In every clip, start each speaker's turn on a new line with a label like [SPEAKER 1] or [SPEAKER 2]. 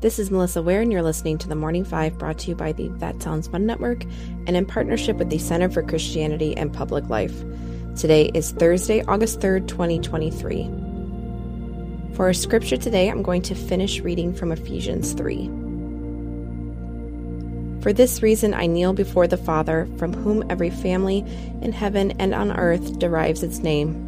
[SPEAKER 1] This is Melissa Wear, and you're listening to the Morning Five brought to you by the That Sounds Fun Network and in partnership with the Center for Christianity and Public Life. Today is Thursday, August 3rd, 2023. For our scripture today, I'm going to finish reading from Ephesians 3. For this reason, I kneel before the Father, from whom every family in heaven and on earth derives its name.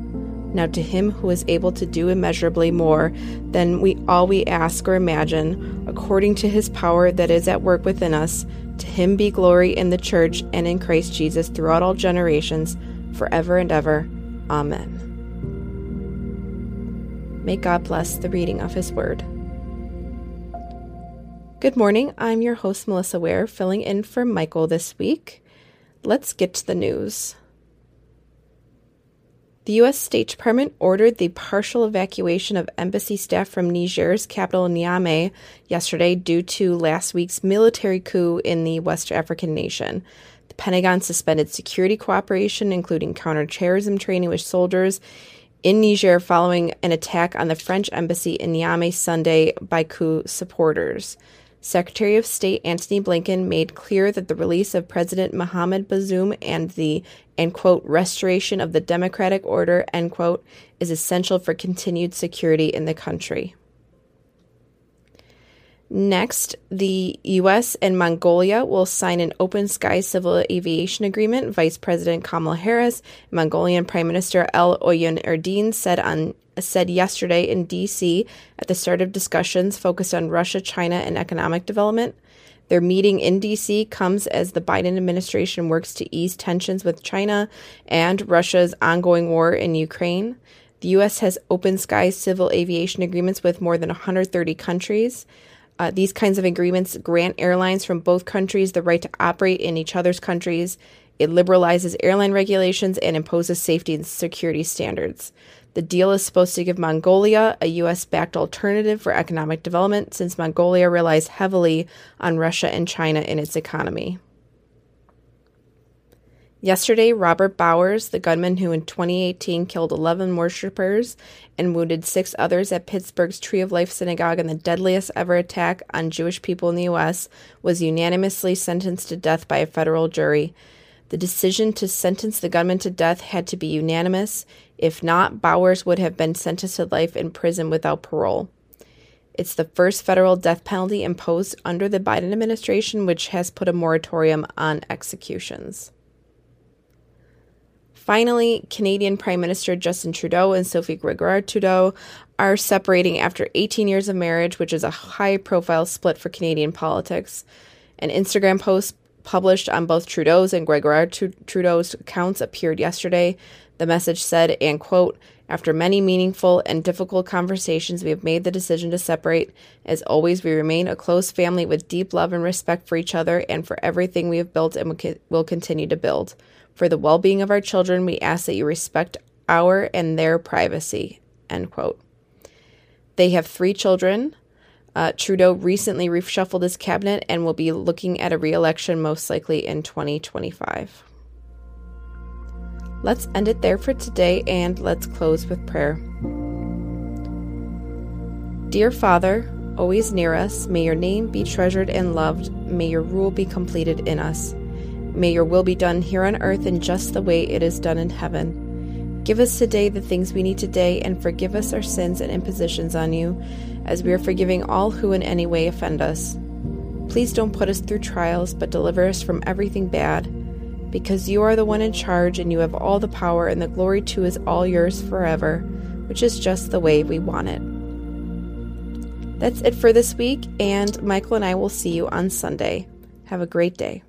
[SPEAKER 1] Now to him who is able to do immeasurably more than we all we ask or imagine, according to his power that is at work within us, to him be glory in the church and in Christ Jesus throughout all generations, forever and ever. Amen. May God bless the reading of his word. Good morning. I'm your host, Melissa Wear, filling in for Michael this week. Let's get to the news. The U.S. State Department ordered the partial evacuation of embassy staff from Niger's capital Niamey yesterday due to last week's military coup in the West African nation. The Pentagon suspended security cooperation, including counterterrorism training with soldiers in Niger following an attack on the French embassy in Niamey Sunday by coup supporters. Secretary of State Antony Blinken made clear that the release of President Mohamed Bazoum and the, quote, restoration of the democratic order, end quote, is essential for continued security in the country. Next, the U.S. and Mongolia will sign an open sky civil aviation agreement. Vice President Kamala Harris, Mongolian Prime Minister El Oyun Erdene said on said yesterday in D.C. at the start of discussions focused on Russia, China, and economic development. Their meeting in D.C. comes as the Biden administration works to ease tensions with China and Russia's ongoing war in Ukraine. The U.S. has open skies civil aviation agreements with more than 130 countries. Uh, these kinds of agreements grant airlines from both countries the right to operate in each other's countries. It liberalizes airline regulations and imposes safety and security standards. The deal is supposed to give Mongolia a U.S. backed alternative for economic development since Mongolia relies heavily on Russia and China in its economy. Yesterday, Robert Bowers, the gunman who in 2018 killed 11 worshippers and wounded six others at Pittsburgh's Tree of Life Synagogue in the deadliest ever attack on Jewish people in the U.S., was unanimously sentenced to death by a federal jury. The decision to sentence the gunman to death had to be unanimous. If not, Bowers would have been sentenced to life in prison without parole. It's the first federal death penalty imposed under the Biden administration, which has put a moratorium on executions. Finally, Canadian Prime Minister Justin Trudeau and Sophie Gregoire Trudeau are separating after 18 years of marriage, which is a high profile split for Canadian politics. An Instagram post published on both Trudeau's and Gregoire Trudeau's accounts appeared yesterday. The message said, and quote, after many meaningful and difficult conversations, we have made the decision to separate. As always, we remain a close family with deep love and respect for each other and for everything we have built and will continue to build. For the well being of our children, we ask that you respect our and their privacy. End quote. They have three children. Uh, Trudeau recently reshuffled his cabinet and will be looking at a re election most likely in 2025. Let's end it there for today and let's close with prayer. Dear Father, always near us, may your name be treasured and loved. May your rule be completed in us. May your will be done here on earth in just the way it is done in heaven. Give us today the things we need today and forgive us our sins and impositions on you, as we are forgiving all who in any way offend us. Please don't put us through trials, but deliver us from everything bad because you are the one in charge and you have all the power, and the glory too is all yours forever, which is just the way we want it. That's it for this week, and Michael and I will see you on Sunday. Have a great day.